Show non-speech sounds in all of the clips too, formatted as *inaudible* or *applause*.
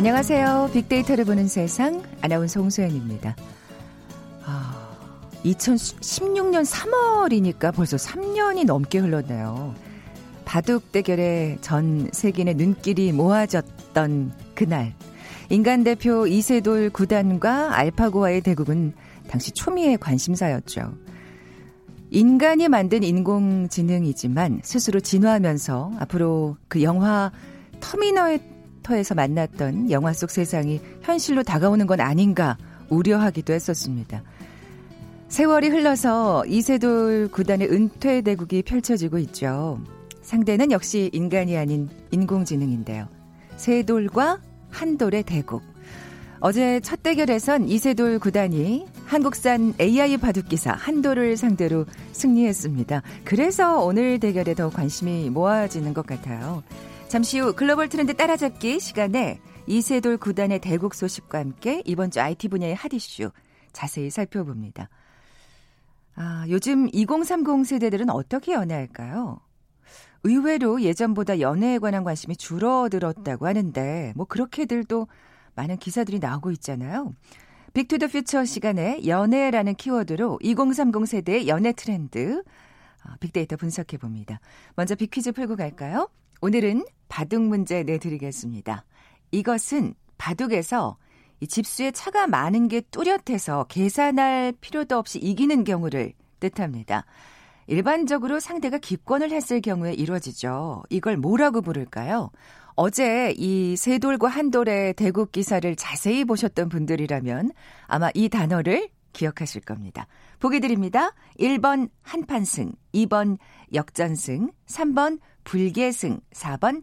안녕하세요. 빅데이터를 보는 세상 아나운서 홍소연입니다. 아, 2016년 3월이니까 벌써 3년이 넘게 흘렀네요. 바둑 대결에 전 세계인의 눈길이 모아졌던 그날 인간 대표 이세돌 구단과 알파고와의 대국은 당시 초미의 관심사였죠. 인간이 만든 인공지능이지만 스스로 진화하면서 앞으로 그 영화 터미 너터에서 만났던 영화 속 세상이 현실로 다가오는 건 아닌가 우려하기도 했었습니다. 세월이 흘러서 이세돌 구단의 은퇴 대국이 펼쳐지고 있죠. 상대는 역시 인간이 아닌 인공지능인데요. 세돌과 한돌의 대국. 어제 첫 대결에선 이세돌 구단이 한국산 AI 바둑기사 한돌을 상대로 승리했습니다. 그래서 오늘 대결에 더 관심이 모아지는 것 같아요. 잠시 후 글로벌 트렌드 따라잡기 시간에 이세돌 구단의 대국 소식과 함께 이번 주 IT 분야의 핫 이슈 자세히 살펴봅니다. 아, 요즘 2030 세대들은 어떻게 연애할까요? 의외로 예전보다 연애에 관한 관심이 줄어들었다고 하는데 뭐 그렇게들도 많은 기사들이 나오고 있잖아요. 빅투더 퓨처 시간에 연애라는 키워드로 2030 세대의 연애 트렌드 어, 빅데이터 분석해 봅니다. 먼저 빅퀴즈 풀고 갈까요? 오늘은 바둑 문제 내드리겠습니다. 이것은 바둑에서 이 집수에 차가 많은 게 뚜렷해서 계산할 필요도 없이 이기는 경우를 뜻합니다. 일반적으로 상대가 기권을 했을 경우에 이루어지죠. 이걸 뭐라고 부를까요? 어제 이 세돌과 한돌의 대국 기사를 자세히 보셨던 분들이라면 아마 이 단어를 기억하실 겁니다. 보기 드립니다. 1번 한판승, 2번 역전승, 3번 불계승, 4번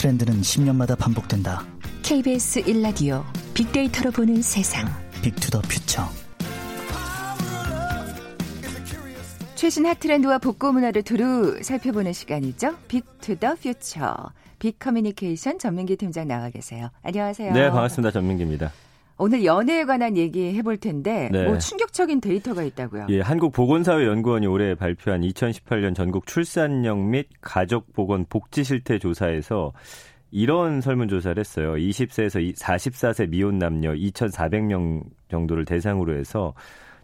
트렌드는 10년마다 반복된다. KBS 1라디오 빅데이터로 보는 세상. 빅투더 퓨처. 최신 핫 트렌드와 복고 문화를 두루 살펴보는 시간이죠. 빅투더 퓨처. 빅 커뮤니케이션 전민기 팀장 나와 계세요. 안녕하세요. 네, 반갑습니다. 전민기입니다. 오늘 연애에 관한 얘기 해볼 텐데 네. 뭐 충격적인 데이터가 있다고요. 예, 한국보건사회연구원이 올해 발표한 2018년 전국 출산력 및 가족보건 복지 실태 조사에서 이런 설문조사를 했어요. 20세에서 44세 미혼 남녀 2,400명 정도를 대상으로 해서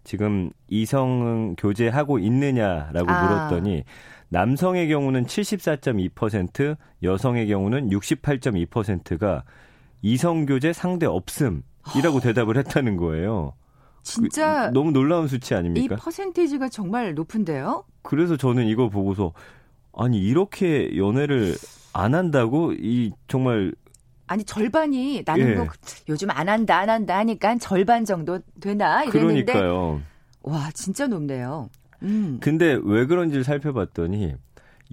지금 이성 교제하고 있느냐라고 아. 물었더니 남성의 경우는 74.2%, 여성의 경우는 68.2%가 이성 교제 상대 없음 이라고 대답을 했다는 거예요. 진짜 그, 너무 놀라운 수치 이 아닙니까? 퍼센테이지가 정말 높은데요. 그래서 저는 이거 보고서 아니 이렇게 연애를 안 한다고 이 정말 아니 절반이 나는 예. 뭐 요즘 안 한다 안 한다 하니까 절반 정도 되나 이랬는데 그러니까요. 와 진짜 높네요. 음. 근데 왜 그런지를 살펴봤더니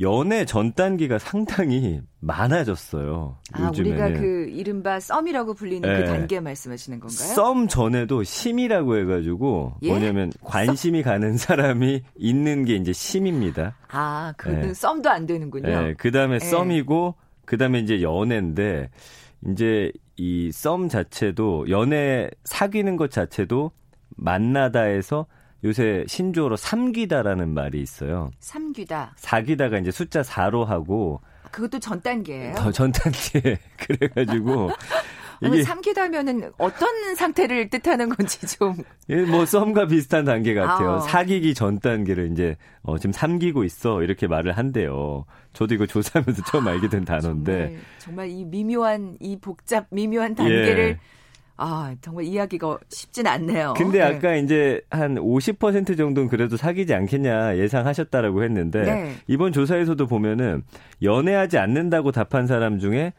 연애 전 단계가 상당히 많아졌어요. 아 요즘에는. 우리가 그 이른바 썸이라고 불리는 예. 그 단계 말씀하시는 건가요? 썸 전에도 심이라고 해가지고 예? 뭐냐면 관심이 가는 사람이 있는 게 이제 심입니다. 아 그는 예. 썸도 안 되는군요. 예, 그 다음에 예. 썸이고 그 다음에 이제 연애인데 이제 이 썸 자체도 연애 사귀는 것 자체도 만나다에서 요새 신조어로 삼귀다라는 말이 있어요. 삼귀다. 사귀다가 이제 숫자 4로 하고 그것도 전 단계예요. 더전 단계 *laughs* 그래 가지고 그러면 이게 삼귀다면은 어떤 상태를 뜻하는 건지 좀 예, 뭐 썸과 비슷한 단계 같아요. 아. 사귀기 전 단계를 이제 어, 지금 삼기고 있어 이렇게 말을 한대요. 저도 이거 조사하면서 처음 알게 된 단어인데 정말, 정말 이 미묘한 이 복잡 미묘한 단계를 예. 아 정말 이해하기가 쉽진 않네요. 근데 네. 아까 이제 한 50% 정도는 그래도 사귀지 않겠냐 예상하셨다라고 했는데 네. 이번 조사에서도 보면은 연애하지 않는다고 답한 사람 중에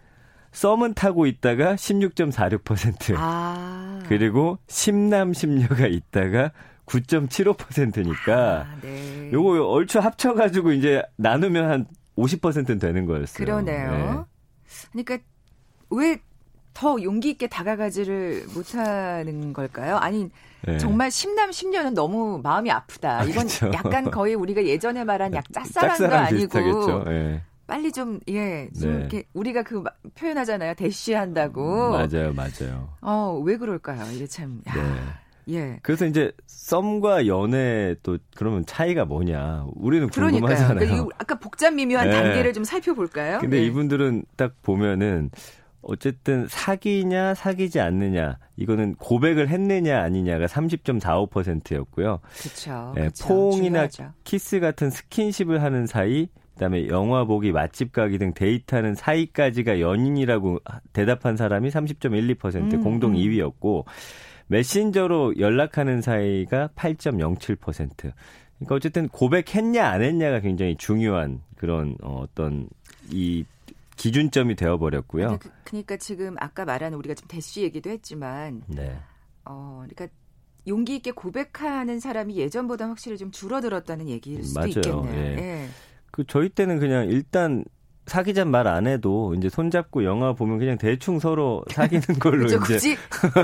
썸은 타고 있다가 16.46%아 그리고 심남 심녀가 있다가 9.75%니까 아, 네. 요거 얼추 합쳐 가지고 이제 나누면 한 50%는 되는 거였어요. 그러네요. 네. 그러니까 왜 더 용기 있게 다가가지를 못하는 걸까요? 아니 네. 정말 10남 10년은 너무 마음이 아프다. 아, 이건 그쵸. 약간 거의 우리가 예전에 말한 약 짝사랑도 짝사랑 아니고. 예. 빨리 좀 예, 좀 네. 이렇게 우리가 그 마- 표현하잖아요. 대쉬한다고. 맞아요, 맞아요. 어, 왜 그럴까요? 이게 참. 야, 네. 예. 그래서 이제 썸과 연애 또 그러면 차이가 뭐냐? 우리는 그러니까요. 궁금하잖아요. 그러니까 이 아까 복잡 미묘한 네. 단계를 좀 살펴볼까요? 근데 예. 이분들은 딱 보면은 어쨌든 사귀냐 사귀지 않느냐 이거는 고백을 했느냐 아니냐가 30.45%였고요. 그렇죠. 예, 그쵸. 포옹이나 중요하죠. 키스 같은 스킨십을 하는 사이, 그다음에 영화 보기, 맛집 가기 등 데이트하는 사이까지가 연인이라고 대답한 사람이 30.12% 음, 공동 음. 2위였고 메신저로 연락하는 사이가 8.07%. 그러니까 어쨌든 고백했냐 안 했냐가 굉장히 중요한 그런 어, 어떤 이 기준점이 되어 버렸고요. 근데 그, 그러니까 지금 아까 말한 우리가 좀 대쉬 얘기도 했지만 네. 어, 그러니까 용기 있게 고백하는 사람이 예전보다 확실히 좀 줄어들었다는 얘기일 수도 맞아요. 있겠네요. 예. 예. 그 저희 때는 그냥 일단 사귀자 말 안 해도 이제 손잡고 영화 보면 그냥 대충 서로 사귀는 걸로 그죠, 이제 굳이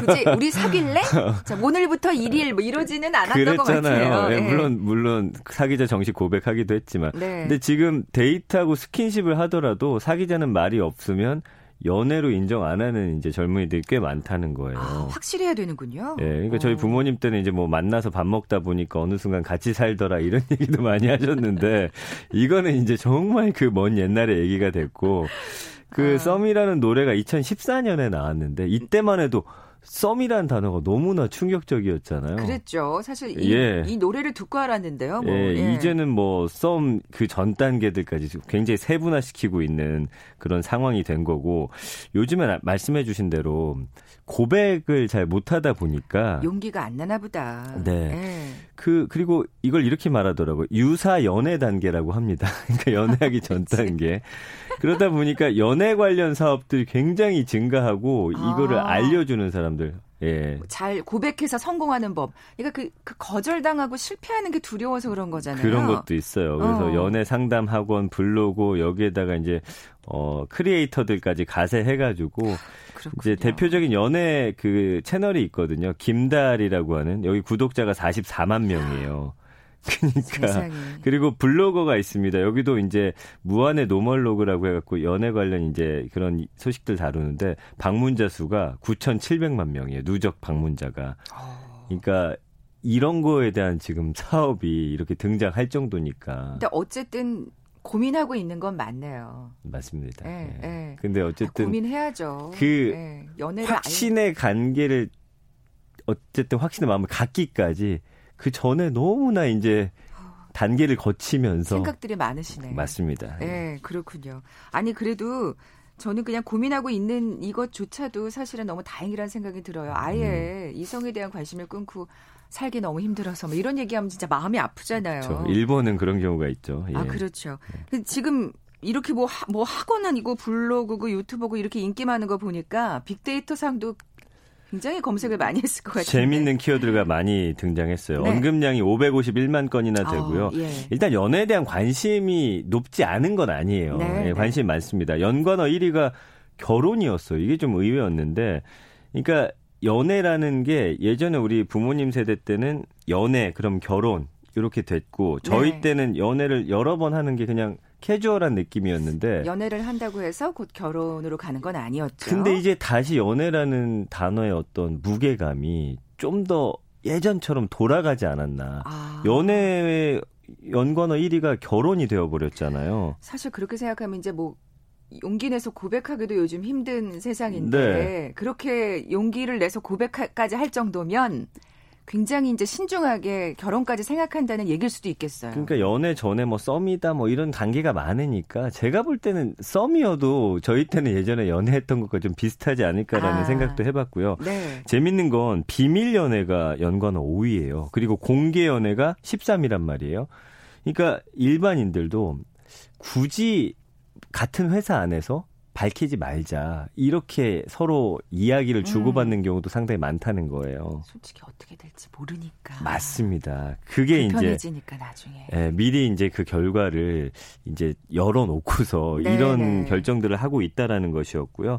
굳이 우리 사귈래? 자, 오늘부터 1일 뭐 이러지는 않았던 것 그랬잖아요. 같아요. 예, 예. 물론 물론 사귀자 정식 고백하기도 했지만 네. 근데 지금 데이트하고 스킨십을 하더라도 사귀자는 말이 없으면 연애로 인정 안 하는 이제 젊은이들이 꽤 많다는 거예요. 아, 확실해야 되는군요. 예, 그러니까 저희 어. 부모님 때는 이제 뭐 만나서 밥 먹다 보니까 어느 순간 같이 살더라 이런 *laughs* 얘기도 많이 하셨는데 이거는 이제 정말 그 먼 옛날의 얘기가 됐고 그 아. 썸이라는 노래가 2014년에 나왔는데 이때만 해도 썸이라는 단어가 너무나 충격적이었잖아요. 그랬죠. 사실 이, 예. 이 노래를 듣고 알았는데요. 뭐, 예, 예. 이제는 뭐 썸 그 전 단계들까지 굉장히 세분화시키고 있는 그런 상황이 된 거고 요즘에 말씀해 주신 대로 고백을 잘 못하다 보니까 용기가 안 나나 보다. 네. 예. 그 그리고 이걸 이렇게 말하더라고요. 유사 연애 단계라고 합니다. *laughs* 그러니까 연애하기 *laughs* 전 단계. 그러다 보니까 연애 관련 사업들이 굉장히 증가하고 이거를 아. 알려주는 사람들. 예. 잘 고백해서 성공하는 법. 그러니까 그, 그 거절당하고 실패하는 게 두려워서 그런 거잖아요. 그런 것도 있어요. 그래서 어. 연애 상담 학원, 블로그 여기에다가 이제 어 크리에이터들까지 가세해가지고 그렇군요. 이제 대표적인 연애 그 채널이 있거든요. 김달이라고 하는 여기 구독자가 44만 명이에요. *laughs* 그러니까 세상에. 그리고 블로거가 있습니다. 여기도 이제 무한의 노멀로그라고 해갖고 연애 관련 이제 그런 소식들 다루는데 방문자 수가 9,700만 명이에요. 누적 방문자가. 어. 그러니까 이런 거에 대한 지금 사업이 이렇게 등장할 정도니까 근데 어쨌든 고민하고 있는 건 맞네요. 맞습니다. 예, 예. 예. 근데 어쨌든 고민해야죠. 그 예. 연애를 확신의 관계를 어쨌든 확신의 마음을 갖기까지 그 전에 너무나 이제 단계를 아예 거치면서 생각들이 많으시네요. 맞습니다. 예, 그렇군요. 아니 그래도 저는 그냥 고민하고 있는 이것조차도 사실은 너무 다행이라는 생각이 들어요. 음. 아예 이성에 대한 관심을 끊고 살기 너무 힘들어서 뭐 이런 얘기하면 진짜 마음이 아프잖아요. 그렇죠. 일본은 그런 경우가 있죠. 예. 아 그렇죠. 지금 이렇게 뭐, 하, 뭐 학원 아니고 블로그고 유튜버고 이렇게 인기 많은 거 보니까 빅데이터 상도 굉장히 검색을 많이 했을 것 같아요. 재밌는 키워드가 많이 등장했어요. 네. 언급량이 551만 건이나 되고요. 아, 예. 일단 연애에 대한 관심이 높지 않은 건 아니에요. 네, 예, 네. 관심이 많습니다. 연관어 1위가 결혼이었어요. 이게 좀 의외였는데, 그러니까 연애라는 게 예전에 우리 부모님 세대 때는 연애 그럼 결혼 이렇게 됐고 저희 네. 때는 연애를 여러 번 하는 게 그냥 캐주얼한 느낌이었는데 연애를 한다고 해서 곧 결혼으로 가는 건 아니었죠. 근데 이제 다시 연애라는 단어의 어떤 무게감이 좀 더 예전처럼 돌아가지 않았나. 아, 연애의 연관어 1위가 결혼이 되어버렸잖아요. 사실 그렇게 생각하면 이제 뭐 용기 내서 고백하기도 요즘 힘든 세상인데 네. 그렇게 용기를 내서 고백까지 할 정도면 굉장히 이제 신중하게 결혼까지 생각한다는 얘기일 수도 있겠어요. 그러니까 연애 전에 뭐 썸이다 뭐 이런 단계가 많으니까 제가 볼 때는 썸이어도 저희 때는 예전에 연애했던 것과 좀 비슷하지 않을까라는 아. 생각도 해봤고요. 네. 재밌는 건 비밀 연애가 연관어 5위예요. 그리고 공개 연애가 13이란 말이에요. 그러니까 일반인들도 굳이 같은 회사 안에서 밝히지 말자. 이렇게 서로 이야기를 주고받는 음. 경우도 상당히 많다는 거예요. 솔직히 어떻게 될지 모르니까. 맞습니다. 그게 이제 나중에. 예, 미리 이제 그 결과를 이제 열어놓고서 네, 이런 네. 결정들을 하고 있다라는 것이었고요.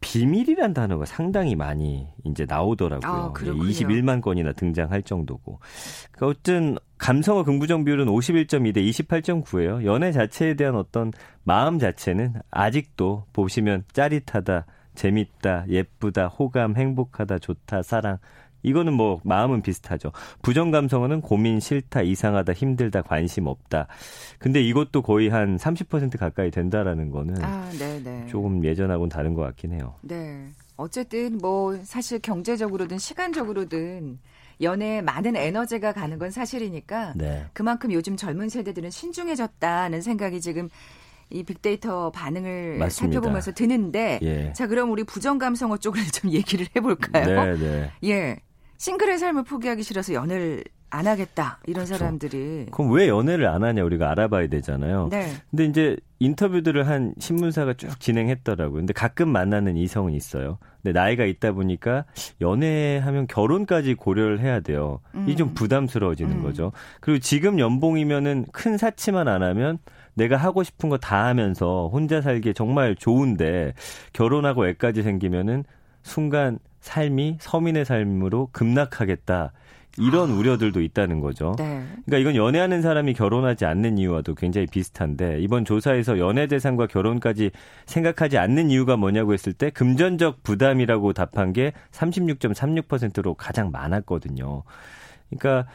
비밀이란 단어가 상당히 많이 이제 나오더라고요. 아, 21만 건이나 등장할 정도고. 그러니까 어쨌든 감성어 긍부정 비율은 51.2 대 28.9예요. 연애 자체에 대한 어떤 마음 자체는 아직도 보시면 짜릿하다, 재밌다, 예쁘다, 호감, 행복하다, 좋다, 사랑. 이거는 뭐 마음은 비슷하죠. 부정 감성어는 고민, 싫다, 이상하다, 힘들다, 관심 없다. 근데 이것도 거의 한 30% 가까이 된다라는 거는 아, 조금 예전하고는 다른 것 같긴 해요. 네. 어쨌든 뭐 사실 경제적으로든 시간적으로든 연애에 많은 에너지가 가는 건 사실이니까 네. 그만큼 요즘 젊은 세대들은 신중해졌다는 생각이 지금 이 빅데이터 반응을 맞습니다. 살펴보면서 드는데 예. 자 그럼 우리 부정 감성어 쪽을 *laughs* 좀 얘기를 해볼까요? 네, 네. 예. 싱글의 삶을 포기하기 싫어서 연애를 안 하겠다 이런 그렇죠. 사람들이 그럼 왜 연애를 안 하냐 우리가 알아봐야 되잖아요. 네. 근데 이제 인터뷰들을 한 신문사가 쭉 진행했더라고요. 근데 가끔 만나는 이성은 있어요. 근데 나이가 있다 보니까 연애하면 결혼까지 고려를 해야 돼요. 음. 이좀 부담스러워지는 음. 거죠. 그리고 지금 연봉이면은 큰 사치만 안 하면 내가 하고 싶은 거 다 하면서 혼자 살기에 정말 좋은데 결혼하고 애까지 생기면은 순간 삶이 서민의 삶으로 급락하겠다. 이런 아. 우려들도 있다는 거죠. 네. 그러니까 이건 연애하는 사람이 결혼하지 않는 이유와도 굉장히 비슷한데 이번 조사에서 연애 대상과 결혼까지 생각하지 않는 이유가 뭐냐고 했을 때 금전적 부담이라고 답한 게 36.36%로 가장 많았거든요. 그러니까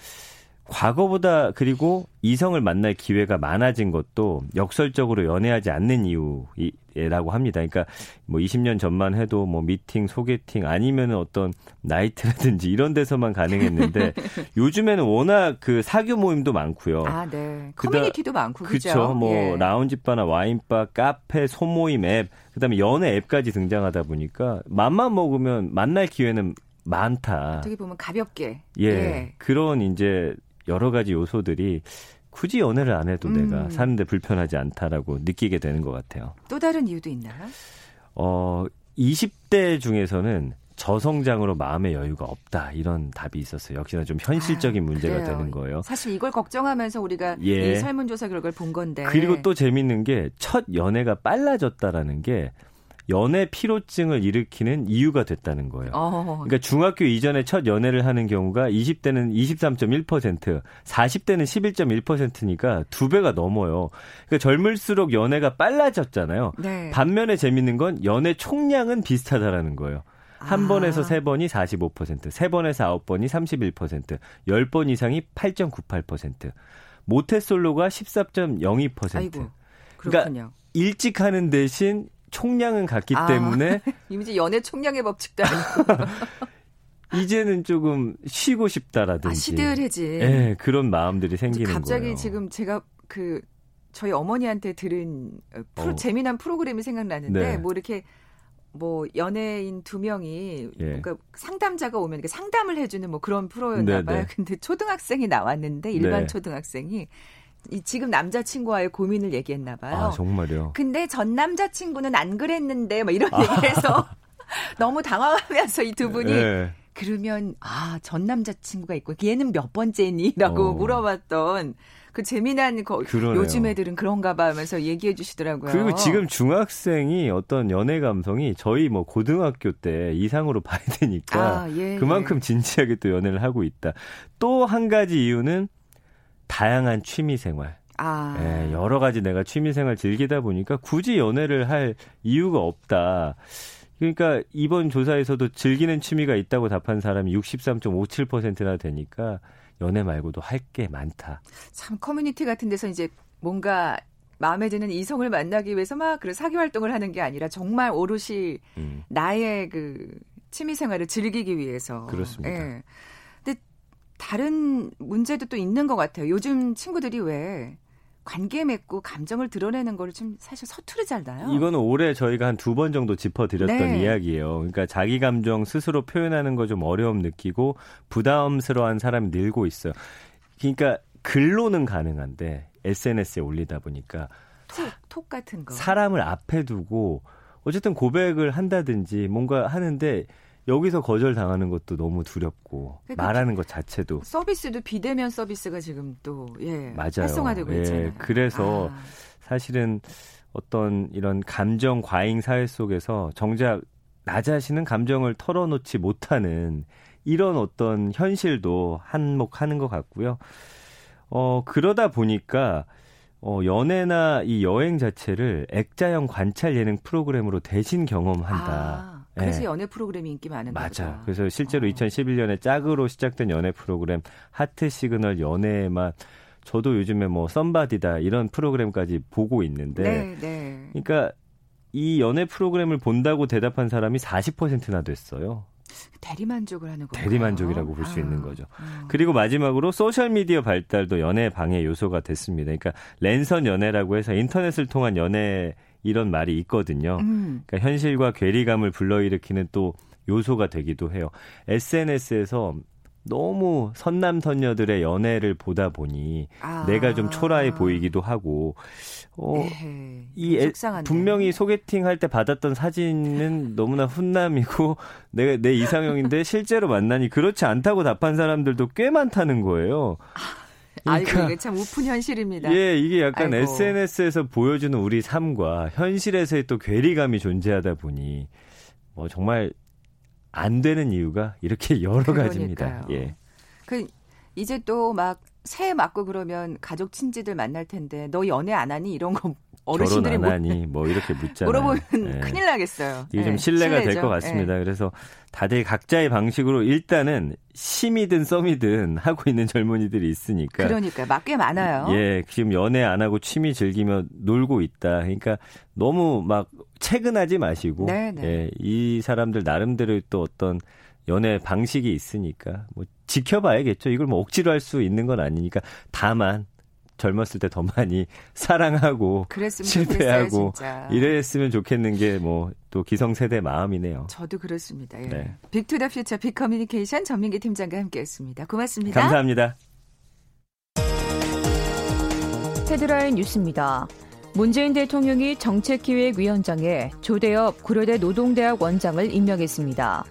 과거보다 그리고 이성을 만날 기회가 많아진 것도 역설적으로 연애하지 않는 이유라고 합니다. 그러니까 뭐 20년 전만 해도 뭐 미팅, 소개팅 아니면 어떤 나이트라든지 이런 데서만 가능했는데 *laughs* 요즘에는 워낙 그 사교 모임도 많고요. 아, 네. 커뮤니티도 많고 그렇죠. 뭐 예. 라운지바나 와인바, 카페, 소모임 앱, 그다음에 연애 앱까지 등장하다 보니까 맘만 먹으면 만날 기회는 많다. 어떻게 보면 가볍게. 예. 예. 그런 이제 여러 가지 요소들이 굳이 연애를 안 해도 음. 내가 사는데 불편하지 않다라고 느끼게 되는 것 같아요. 또 다른 이유도 있나요? 어, 20대 중에서는 저성장으로 마음의 여유가 없다 이런 답이 있었어요. 역시나 좀 현실적인 아, 문제가 그래요. 되는 거예요. 사실 이걸 걱정하면서 우리가 예. 이 설문조사 결과를 본 건데. 그리고 또 재밌는 게 첫 연애가 빨라졌다라는 게 연애 피로증을 일으키는 이유가 됐다는 거예요. 어. 그러니까 중학교 이전에 첫 연애를 하는 경우가 20대는 23.1%, 40대는 11.1%니까 두 배가 넘어요. 그러니까 젊을수록 연애가 빨라졌잖아요. 네. 반면에 재밌는 건 연애 총량은 비슷하다라는 거예요. 한 아. 번에서 세 번이 45%, 세 번에서 아홉 번이 31%, 10번 이상이 8.98%, 모태솔로가 14.02%. 아이고, 그러니까 일찍 하는 대신 총량은 같기 아, 때문에 *laughs* 이제 연애 총량의 법칙도 *laughs* 이제는 조금 쉬고 싶다라든지 아, 시들해진 네, 그런 마음들이 생기는 갑자기 거예요. 지금 제가 그 저희 어머니한테 들은 프로, 어. 재미난 프로그램이 생각나는데 네. 뭐 이렇게 뭐 연예인 두 명이 예. 그러니까 상담자가 오면 상담을 해주는 뭐 그런 프로였나 네, 봐요. 네. 근데 초등학생이 나왔는데 일반 네. 초등학생이 이 지금 남자친구와의 고민을 얘기했나 봐요. 아, 정말요? 근데 전 남자친구는 안 그랬는데 뭐 이런 아. 얘기해서 *laughs* 너무 당황하면서 이 두 분이 네. 그러면 아, 전 남자친구가 있고 얘는 몇 번째니?라고 어. 물어봤던 그 재미난 거 그러네요. 요즘 애들은 그런가 봐 하면서 얘기해 주시더라고요. 그리고 지금 중학생이 어떤 연애 감성이 저희 뭐 고등학교 때 이상으로 봐야 되니까 아, 예, 그만큼 예. 진지하게 또 연애를 하고 있다. 또 한 가지 이유는 다양한 취미 생활. 아. 예, 여러 가지 내가 취미 생활 즐기다 보니까 굳이 연애를 할 이유가 없다. 그러니까 이번 조사에서도 즐기는 취미가 있다고 답한 사람이 63.57%나 되니까 연애 말고도 할 게 많다. 참 커뮤니티 같은 데서 이제 뭔가 마음에 드는 이성을 만나기 위해서 막 그런 사교 활동을 하는 게 아니라 정말 오롯이 음. 나의 그 취미 생활을 즐기기 위해서. 그렇습니다. 예. 다른 문제도 또 있는 것 같아요. 요즘 친구들이 왜 관계 맺고 감정을 드러내는 걸좀 사실 서투르잖아요. 이거는 올해 저희가 한 두 번 정도 짚어드렸던 네. 이야기예요. 그러니까 자기 감정 스스로 표현하는 거 좀 어려움 느끼고 부담스러워한 사람이 늘고 있어요. 그러니까 글로는 가능한데 SNS에 올리다 보니까 톡, 톡 같은 거 사람을 앞에 두고 어쨌든 고백을 한다든지 뭔가 하는데 여기서 거절 당하는 것도 너무 두렵고 그러니까 말하는 것 자체도 서비스도 비대면 서비스가 지금 또 예, 맞아요. 활성화되고 예, 있잖아요. 그래서 아. 사실은 어떤 이런 감정 과잉 사회 속에서 정작 나 자신은 감정을 털어놓지 못하는 이런 어떤 현실도 한몫하는 것 같고요. 어 그러다 보니까 어, 연애나 이 여행 자체를 액자형 관찰 예능 프로그램으로 대신 경험한다. 아, 그래서 네. 연애 프로그램이 인기 많은 거죠. 맞아. 그래서 실제로 어. 2011년에 짝으로 시작된 연애 프로그램 하트 시그널 연애의 맛 저도 요즘에 뭐 썸바디다 이런 프로그램까지 보고 있는데 네, 네. 그러니까 이 연애 프로그램을 본다고 대답한 사람이 40%나 됐어요. 대리만족을 하는 거예요. 대리만족이라고 볼수 아, 있는 거죠. 아. 그리고 마지막으로 소셜미디어 발달도 연애 방해 요소가 됐습니다. 그러니까 랜선 연애라고 해서 인터넷을 통한 연애 이런 말이 있거든요. 음. 그러니까 현실과 괴리감을 불러일으키는 또 요소가 되기도 해요. SNS에서 너무 선남선녀들의 연애를 보다 보니 아. 내가 좀 초라해 보이기도 하고 어, 에이, 이 애, 분명히 소개팅 할 때 받았던 사진은 *laughs* 너무나 훈남이고 내가 내 이상형인데 실제로 만나니 그렇지 않다고 답한 사람들도 꽤 많다는 거예요. 그러니까, 아이고 이게 참 우픈 현실입니다. 예, 이게 약간 아이고. SNS에서 보여주는 우리 삶과 현실에서의 또 괴리감이 존재하다 보니 뭐 정말 안 되는 이유가 이렇게 *laughs* 여러 그러니까요. 가지입니다. 예. 그 이제 또 막 새해 맞고 그러면 가족 친지들 만날 텐데 너 연애 안 하니 이런 거 어르신들이 결혼 안 하니 뭐 이렇게 묻잖아요. 물어보면 네. 큰일 나겠어요. 이게 네. 좀 신뢰가 될 것 같습니다. 네. 그래서 다들 각자의 방식으로 일단은 심이든 썸이든 *laughs* 하고 있는 젊은이들이 있으니까. 그러니까 맞게 많아요. 예, 지금 연애 안 하고 취미 즐기며 놀고 있다. 그러니까 너무 막 체근하지 마시고 네, 네. 예, 이 사람들 나름대로 또 어떤 연애 방식이 있으니까 뭐 지켜봐야겠죠. 이걸 뭐 억지로 할 수 있는 건 아니니까 다만 젊었을 때 더 많이 *laughs* 사랑하고 실패하고 이랬으면 좋겠는 게 뭐 또 기성세대 마음이네요. 저도 그렇습니다. 예. 네. 빅투더 퓨처 빅커뮤니케이션 전민기 팀장과 함께했습니다. 고맙습니다. 감사합니다. 헤드라인 뉴스입니다. 문재인 대통령이 정책기획위원장에 조대엽 고려대 노동대학 원장을 임명했습니다.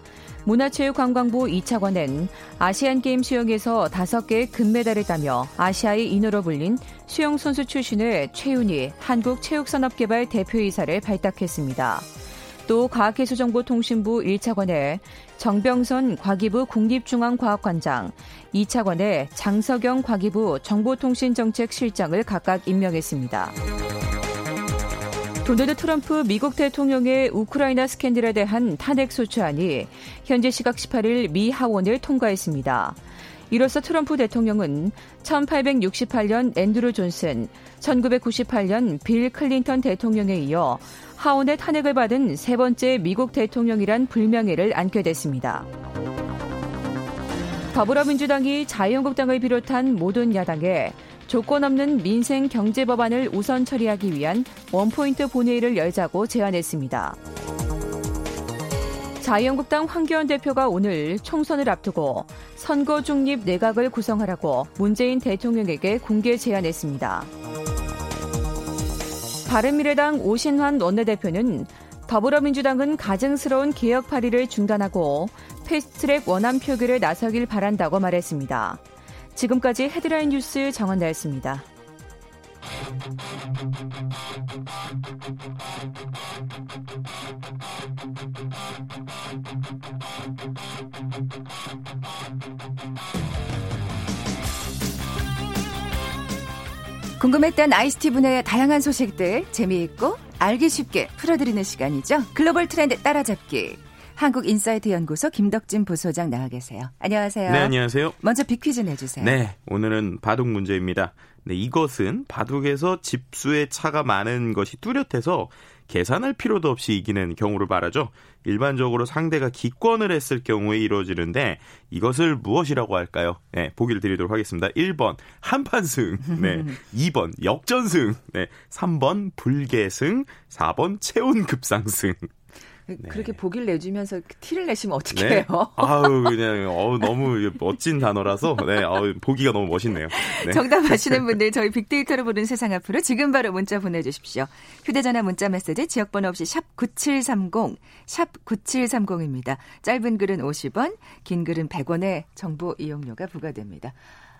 문화체육관광부 2차관은 아시안게임 수영에서 5개의 금메달을 따며 아시아의 인으로 불린 수영선수 출신의 최윤희 한국체육산업개발 대표이사를 발탁했습니다. 또 과학기술정보통신부 1차관에 정병선 과기부 국립중앙과학관장, 2차관에 장석영 과기부 정보통신정책실장을 각각 임명했습니다. 도널드 트럼프 미국 대통령의 우크라이나 스캔들에 대한 탄핵 소추안이 현지 시각 18일 미 하원을 통과했습니다. 이로써 트럼프 대통령은 1868년 앤드루 존슨, 1998년 빌 클린턴 대통령에 이어 하원의 탄핵을 받은 세 번째 미국 대통령이란 불명예를 안게 됐습니다. 더불어민주당이 자유한국당을 비롯한 모든 야당에 조건 없는 민생 경제 법안을 우선 처리하기 위한 원포인트 본회의를 열자고 제안했습니다. 자유한국당 황교안 대표가 오늘 총선을 앞두고 선거 중립 내각을 구성하라고 문재인 대통령에게 공개 제안했습니다. 바른미래당 오신환 원내대표는 더불어민주당은 가증스러운 개혁 발의를 중단하고 패스트트랙 원안 표결에 나서길 바란다고 말했습니다. 지금까지 헤드라인 뉴스 정원다였습니다. 궁금했던 아이스티 분의 다양한 소식들 재미있고 알기 쉽게 풀어드리는 시간이죠. 글로벌 트렌드 따라잡기. 한국인사이트 연구소 김덕진 부소장 나와 계세요. 안녕하세요. 네, 안녕하세요. 먼저 빅퀴즈 내주세요. 네, 오늘은 바둑 문제입니다. 네, 이것은 바둑에서 집수의 차가 많은 것이 뚜렷해서 계산할 필요도 없이 이기는 경우를 말하죠. 일반적으로 상대가 기권을 했을 경우에 이루어지는데 이것을 무엇이라고 할까요? 네, 보기를 드리도록 하겠습니다. 1번 한판승, 네, *laughs* 2번 역전승, 네, 3번 불계승, 4번 체온급상승. 그렇게 보기를 내주면서 티를 내시면 어떡해요? 아유 *laughs* 그냥 어 너무 멋진 단어라서 네, 어, 보기가 너무 멋있네요. 네. 정답 아시는 분들 저희 빅데이터로 보는 세상 앞으로 지금 바로 문자 보내 주십시오. 휴대 전화 문자 메시지 지역 번호 없이 샵 9730, 샵 9730입니다. 짧은 글은 50원, 긴 글은 100원의 정보 이용료가 부과됩니다.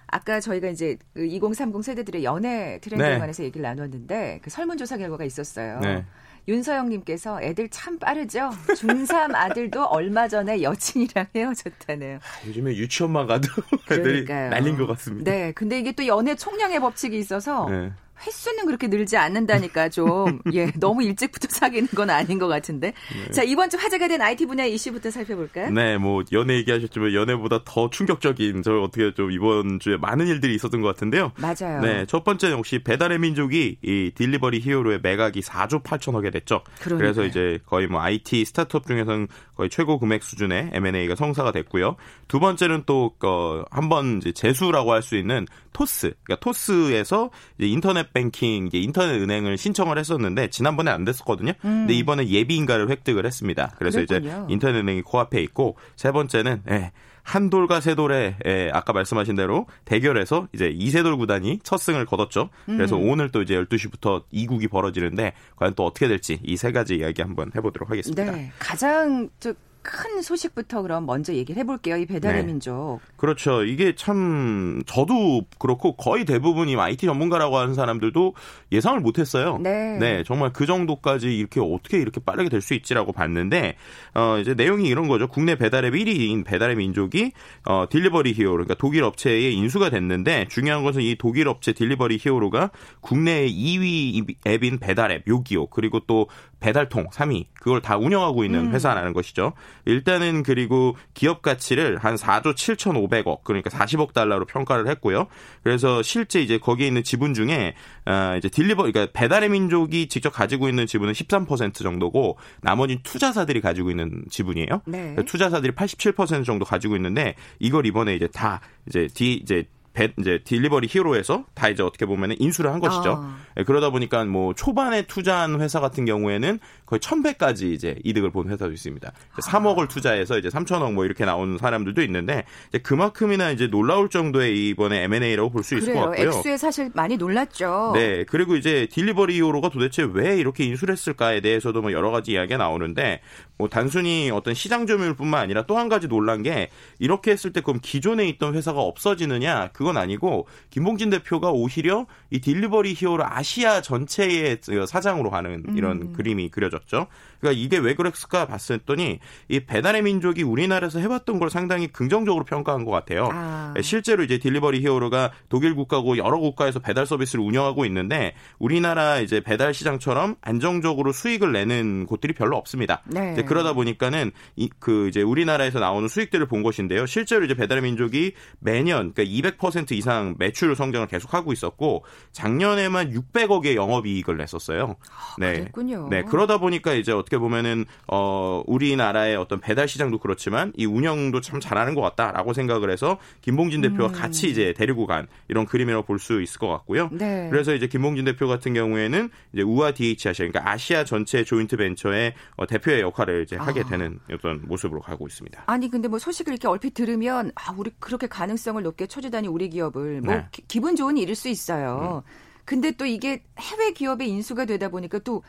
아까 저희가 이제 2030그 세대들의 연애 트렌드에 네. 관해서 얘기를 나눴는데 그 설문조사 결과가 있었어요. 네. 윤서영님께서 애들 참 빠르죠. 중3 아들도 얼마 전에 여친이랑 헤어졌다네요. 아, 요즘에 유치원만 가도 *laughs* 애들이 날린 것 같습니다. 네, 근데 이게 또 연애 총량의 법칙이 있어서 네. 횟수는 그렇게 늘지 않는다니까 좀, 예, *laughs* 너무 일찍부터 사귀는 건 아닌 것 같은데. 네. 자, 이번 주 화제가 된 IT 분야 이슈부터 살펴볼까요? 네, 뭐, 연애 얘기하셨지만 연애보다 더 충격적인, 저 어떻게 좀 이번 주에 많은 일들이 있었던 것 같은데요. 맞아요. 네, 첫 번째는 혹시 배달의 민족이 이 딜리버리 히어로의 매각이 4조 8천억에 됐죠. 그러니까요. 그래서 이제 거의 뭐 IT 스타트업 중에서는 거의 최고 금액 수준의 M&A가 성사가 됐고요. 두 번째는 또, 어, 한번 이제 재수라고 할 수 있는 토스. 그러니까 토스에서 인터넷 뱅킹, 인터넷 은행을 신청을 했었는데 지난번에 안 됐었거든요. 음. 근데 이번에 예비인가를 획득을 했습니다. 그래서 그랬군요. 이제 인터넷 은행이 코앞에 있고 세 번째는 예. 한 돌과 세 돌의 예, 아까 말씀하신 대로 대결에서 이제 이세돌 구단이 첫 승을 거뒀죠. 그래서 음. 오늘 또 이제 12시부터 이국이 벌어지는데 과연 또 어떻게 될지 이 세 가지 이야기 한번 해보도록 하겠습니다. 네, 가장 즉 큰 소식부터 그럼 먼저 얘기를 해볼게요. 이 배달의 네. 민족. 그렇죠. 이게 참 저도 그렇고 거의 대부분 이 IT 전문가라고 하는 사람들도 예상을 못했어요. 네. 네, 정말 그 정도까지 이렇게 어떻게 이렇게 빠르게 될 수 있지라고 봤는데 어 이제 내용이 이런 거죠. 국내 배달앱 1위인 배달의 민족이 어 딜리버리 히어로 그러니까 독일 업체에 인수가 됐는데 중요한 것은 이 독일 업체 딜리버리 히어로가 국내 2위 앱인 배달앱 요기요 그리고 또 배달통 3위 그걸 다 운영하고 있는 음. 회사라는 것이죠. 일단은 그리고 기업 가치를 한 4조 7,500억 그러니까 40억 달러로 평가를 했고요. 그래서 실제 이제 거기에 있는 지분 중에 어 이제 딜리버 그러니까 배달의 민족이 직접 가지고 있는 지분은 13% 정도고 나머지 투자사들이 가지고 있는 지분이에요. 네. 투자사들이 87% 정도 가지고 있는데 이걸 이번에 이제 다 이제 디 이제 배, 이제 딜리버리 히어로에서 다 이제 어떻게 보면 인수를 한 것이죠. 아. 네, 그러다 보니까 뭐 초반에 투자한 회사 같은 경우에는 거의 천배까지 이제 이득을 본 회사도 있습니다. 아. 3억을 투자해서 이제 3천억 뭐 이렇게 나오는 사람들도 있는데 이제 그만큼이나 이제 놀라울 정도의 이번에 M&A라고 볼 수 있을 것 같고요. 액수에 사실 많이 놀랐죠. 네. 그리고 이제 딜리버리 히어로가 도대체 왜 이렇게 인수를 했을까에 대해서도 뭐 여러 가지 이야기가 나오는데 뭐 단순히 어떤 시장 점유율뿐만 아니라 또 한 가지 놀란 게 이렇게 했을 때 그럼 기존에 있던 회사가 없어지느냐? 그 그건 아니고 김봉진 대표가 오히려 이 딜리버리 히어로 아시아 전체의 사장으로 가는 이런 음. 그림이 그려졌죠. 그러니까 이게 왜 그랬을까 봤더니 이 배달의 민족이 우리나라에서 해봤던 걸 상당히 긍정적으로 평가한 것 같아요. 아. 실제로 이제 딜리버리 히어로가 독일 국가고 여러 국가에서 배달 서비스를 운영하고 있는데 우리나라 이제 배달 시장처럼 안정적으로 수익을 내는 곳들이 별로 없습니다. 네. 그러다 보니까는 이, 그 이제 우리나라에서 나오는 수익들을 본 것인데요. 실제로 이제 배달의 민족이 매년 그러니까 200% 이상 매출 성장을 계속하고 있었고 작년에만 600억의 영업이익을 냈었어요. 아, 네. 그랬군요. 네. 그러다 보니까 이제 어떻게 보면은 어 우리나라의 어떤 배달 시장도 그렇지만 이 운영도 참 잘하는 것 같다라고 생각을 해서 김봉진 대표가 음. 같이 이제 데리고 간 이런 그림이라고 볼 수 있을 것 같고요. 네. 그래서 이제 김봉진 대표 같은 경우에는 이제 우아 DH 아시아 그러니까 아시아 전체 조인트 벤처의 어, 대표의 역할을 이제 하게 아. 되는 어떤 모습으로 가고 있습니다. 아니 근데 뭐 소식을 이렇게 얼핏 들으면 아 우리 그렇게 가능성을 높게 쳐주다니 우리 기업을 뭐 네. 기, 분 좋은 일일 수 있어요. 음. 근데 또 이게 해외 기업의 인수가 되다 보니까 또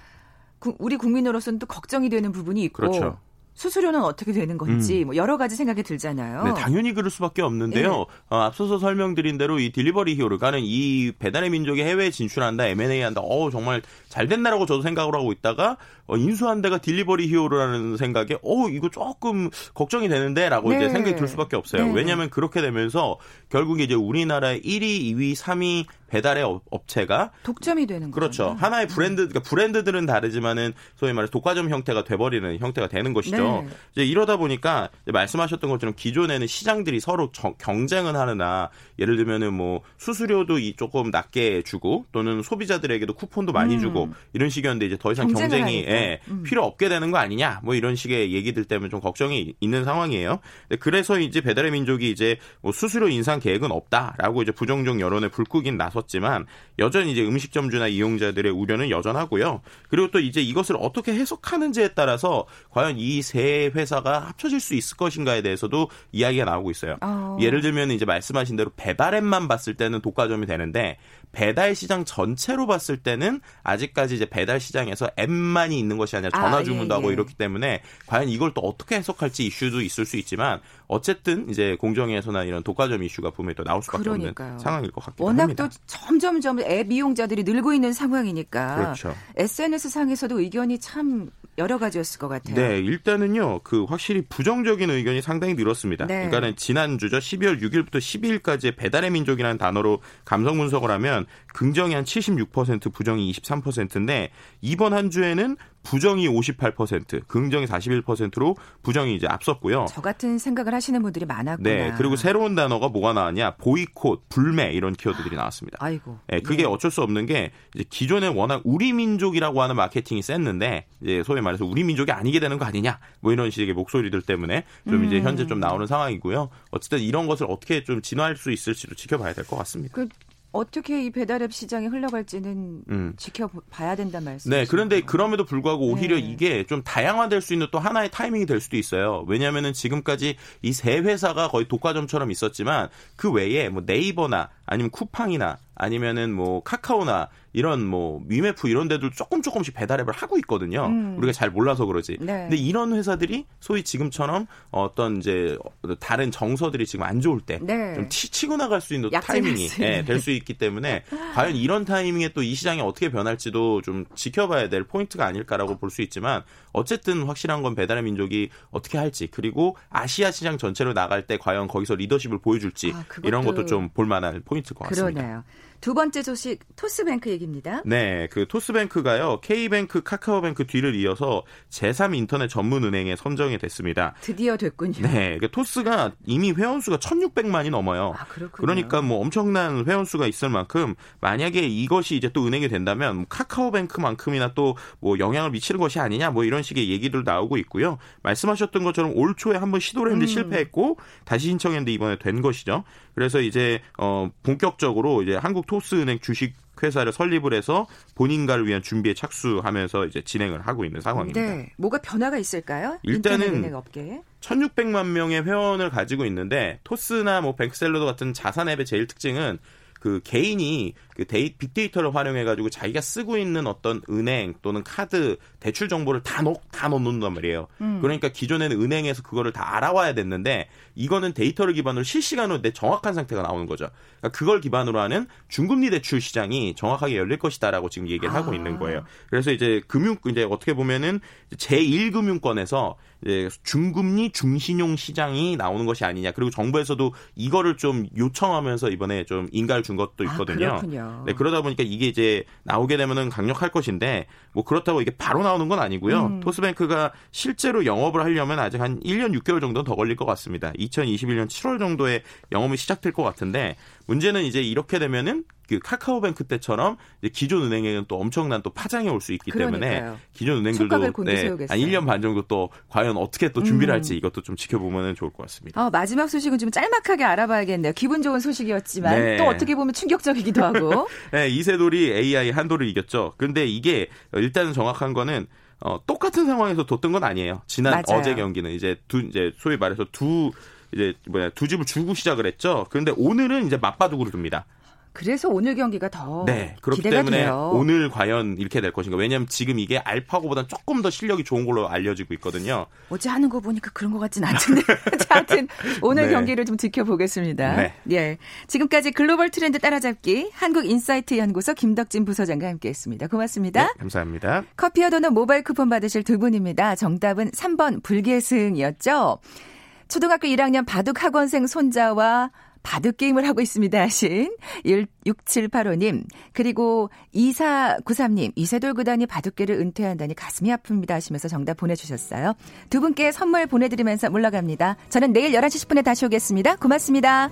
우리 국민으로서는 또 걱정이 되는 부분이 있고 그렇죠. 수수료는 어떻게 되는 건지 음. 뭐 여러 가지 생각이 들잖아요. 네, 당연히 그럴 수밖에 없는데요. 네. 어, 앞서서 설명드린 대로 이 딜리버리 히어로 가는 이 배달의 민족이 해외에 진출한다, M&A 한다. 어 정말 잘 됐나라고 저도 생각을 하고 있다가 어, 인수한 데가 딜리버리 히어로라는 생각에 어 이거 조금 걱정이 되는데라고 네. 이제 생각이 들 수밖에 없어요. 네. 왜냐하면 그렇게 되면서 결국 이제 우리나라의 1위, 2위, 3위 배달의 업체가 독점이 되는 거죠. 그렇죠. 하나의 브랜드, 그러니까 브랜드들은 다르지만은 소위 말해서 독과점 형태가 돼버리는 형태가 되는 것이죠. 거예요. 네. 이제 이러다 보니까 이제 말씀하셨던 것처럼 기존에는 시장들이 서로 정- 경쟁을 하느라 예를 들면은 뭐 수수료도 이 조금 낮게 주고 또는 소비자들에게도 쿠폰도 많이 음. 주고 이런 식이었는데 이제 더 이상 경쟁이. 예, 음. 필요 없게 되는 거 아니냐 뭐 이런 식의 얘기들 때문에 좀 걱정이 있는 상황이에요. 네, 그래서 이제 배달의 민족이 이제 뭐 수수료 인상 계획은 없다라고 이제 부정적 여론에 불끄긴 나섰지만 여전히 이제 음식점주나 이용자들의 우려는 여전하고요. 그리고 또 이제 이것을 어떻게 해석하는지에 따라서 과연 이세 회사가 합쳐질 수 있을 것인가에 대해서도 이야기가 나오고 있어요. 어. 예를 들면 이제 말씀하신 대로 배달앱만 봤을 때는 독과점이 되는데 배달 시장 전체로 봤을 때는 아직까지 이제 배달 시장에서 앱만이 있는 것이 아니라 전화 아, 주문도 예, 하고 예. 이렇기 때문에 과연 이걸 또 어떻게 해석할지 이슈도 있을 수 있지만 어쨌든 이제 공정위에서나 이런 독과점 이슈가 분명히 또 나올 수밖에 그러니까요. 없는 상황일 것 같기도 워낙 합니다. 또 점점점 앱 이용자들이 늘고 있는 상황이니까 그렇죠. SNS 상에서도 의견이 참 여러 가지였을 것 같아요. 네, 일단은요, 그 확실히 부정적인 의견이 상당히 늘었습니다. 네. 그러니까는 지난주죠, 12월 6일부터 12일까지 배달의 민족이라는 단어로 감성 분석을 하면 긍정이 한 76%, 부정이 23%인데 이번 한 주에는 부정이 58%, 긍정이 41%로 부정이 이제 앞섰고요. 저 같은 생각을 하시는 분들이 많았구나. 네, 그리고 새로운 단어가 뭐가 나왔냐? 보이콧, 불매 이런 키워드들이 나왔습니다. 아이고. 예, 그게 네. 어쩔 수 없는 게 이제 기존에 워낙 우리 민족이라고 하는 마케팅이 셌는데 이제 소위 말해서 우리 민족이 아니게 되는 거 아니냐 뭐 이런 식의 목소리들 때문에 좀 이제 음. 현재 좀 나오는 상황이고요. 어쨌든 이런 것을 어떻게 좀 진화할 수 있을지도 지켜봐야 될 것 같습니다. 그 어떻게 이 배달앱 시장이 흘러갈지는 음. 지켜봐야 된다 말씀. 네, 그런데 그럼에도 불구하고 오히려 네. 이게 좀 다양화될 수 있는 또 하나의 타이밍이 될 수도 있어요. 왜냐하면은 지금까지 이 세 회사가 거의 독과점처럼 있었지만 그 외에 뭐 네이버나 아니면 쿠팡이나 아니면은 뭐 카카오나 이런 뭐 위메프 이런 데도 조금 조금씩 배달앱을 하고 있거든요. 음. 우리가 잘 몰라서 그러지. 네. 근데 이런 회사들이 소위 지금처럼 어떤 이제 다른 정서들이 지금 안 좋을 때 네. 좀 치, 치고 나갈 수 있는 타이밍이 수 있는. 될수 있기 때문에 과연 이런 타이밍에 또 이 시장이 어떻게 변할지도 좀 지켜봐야 될 포인트가 아닐까라고 볼 수 있지만 어쨌든 확실한 건 배달의 민족이 어떻게 할지 그리고 아시아 시장 전체로 나갈 때 과연 거기서 리더십을 보여줄지 아, 이런 것도 좀 볼만한 포인트일 것 같습니다. 그러네요. 두 번째 소식 토스뱅크 얘기입니다. 네, 그 토스뱅크가요 K뱅크, 카카오뱅크 뒤를 이어서 제3 인터넷 전문 은행에 선정이 됐습니다. 드디어 됐군요. 네, 그 토스가 이미 회원수가 1,600만이 넘어요. 아, 그렇군요. 그러니까 뭐 엄청난 회원수가 있을 만큼 만약에 이것이 이제 또 은행이 된다면 뭐 카카오뱅크만큼이나 또 뭐 영향을 미치는 것이 아니냐 뭐 이런 식의 얘기들 나오고 있고요. 말씀하셨던 것처럼 올 초에 한번 시도를 했는데 음. 실패했고 다시 신청했는데 이번에 된 것이죠. 그래서 이제 어 본격적으로 이제 한국 토스은행 주식 회사를 설립을 해서 본인가를 위한 준비에 착수하면서 이제 진행을 하고 있는 상황입니다. 네, 뭐가 변화가 있을까요? 일단은 업계에. 1600만 명의 회원을 가지고 있는데 토스나 뭐 뱅크샐러드 같은 자산 앱의 제일 특징은 그 개인이 그 데이, 빅데이터를 활용해 가지고 자기가 쓰고 있는 어떤 은행 또는 카드 대출 정보를 다 넣, 다 넣는단 말이에요. 음. 그러니까 기존에는 은행에서 그거를 다 알아와야 됐는데 이거는 데이터를 기반으로 실시간으로 내 정확한 상태가 나오는 거죠. 그러니까 그걸 기반으로 하는 중금리 대출 시장이 정확하게 열릴 것이다라고 지금 얘기를 하고 아. 있는 거예요. 그래서 이제 금융 이제 어떻게 보면은 제1금융권에서 이제 중금리 중신용 시장이 나오는 것이 아니냐. 그리고 정부에서도 이거를 좀 요청하면서 이번에 좀 인가를 준 것도 아, 있거든요. 네, 그러다 보니까 이게 이제 나오게 되면은 강력할 것인데 뭐 그렇다고 이게 바로 나오는 건 아니고요. 음. 토스뱅크가 실제로 영업을 하려면 아직 한 1년 6개월 정도는 더 걸릴 것 같습니다. 2021년 7월 정도에 영업이 시작될 것 같은데 문제는 이제 이렇게 되면은 그 카카오뱅크 때처럼 기존 은행에는 또 엄청난 또 파장이 올 수 있기 때문에 그러니까요. 기존 은행들도 곤두세우겠어요. 한 1년 반 정도 또 과연 어떻게 또 준비를 음. 할지 이것도 좀 지켜보면 좋을 것 같습니다. 어, 마지막 소식은 좀 짤막하게 알아봐야겠네요. 기분 좋은 소식이었지만 네. 또 어떻게 보면 충격적이기도 하고. *laughs* 네, 이세돌이 AI 한도를 이겼죠. 근데 이게 일단은 정확한 거는 어, 똑같은 상황에서 뒀던 건 아니에요. 지난 맞아요. 어제 경기는 이제 두 이제 소위 말해서 두 이제 뭐야 두 집을 주고 시작을 했죠. 그런데 오늘은 이제 맞바둑으로 둡니다. 그래서 오늘 경기가 더 네, 그렇기 어, 기대가 때문에 돼요. 오늘 과연 이렇게 될 것인가? 왜냐하면 지금 이게 알파고보다 조금 더 실력이 좋은 걸로 알려지고 있거든요. 어제 하는 거 보니까 그런 것 같진 않던데. 자, 하여튼 오늘 네. 경기를 좀 지켜보겠습니다. 네. 예. 지금까지 글로벌 트렌드 따라잡기 한국인사이트 연구소 김덕진 부소장과 함께했습니다. 고맙습니다. 네, 감사합니다. 커피와 도넛 모바일 쿠폰 받으실 두 분입니다. 정답은 3번 불계승이었죠. 초등학교 1학년 바둑 학원생 손자와 바둑 게임을 하고 있습니다 하신 6785님 그리고 2493님 이세돌 구단이 바둑계를 은퇴한다니 가슴이 아픕니다 하시면서 정답 보내주셨어요. 두 분께 선물 보내드리면서 물러갑니다. 저는 내일 11시 10분에 다시 오겠습니다. 고맙습니다.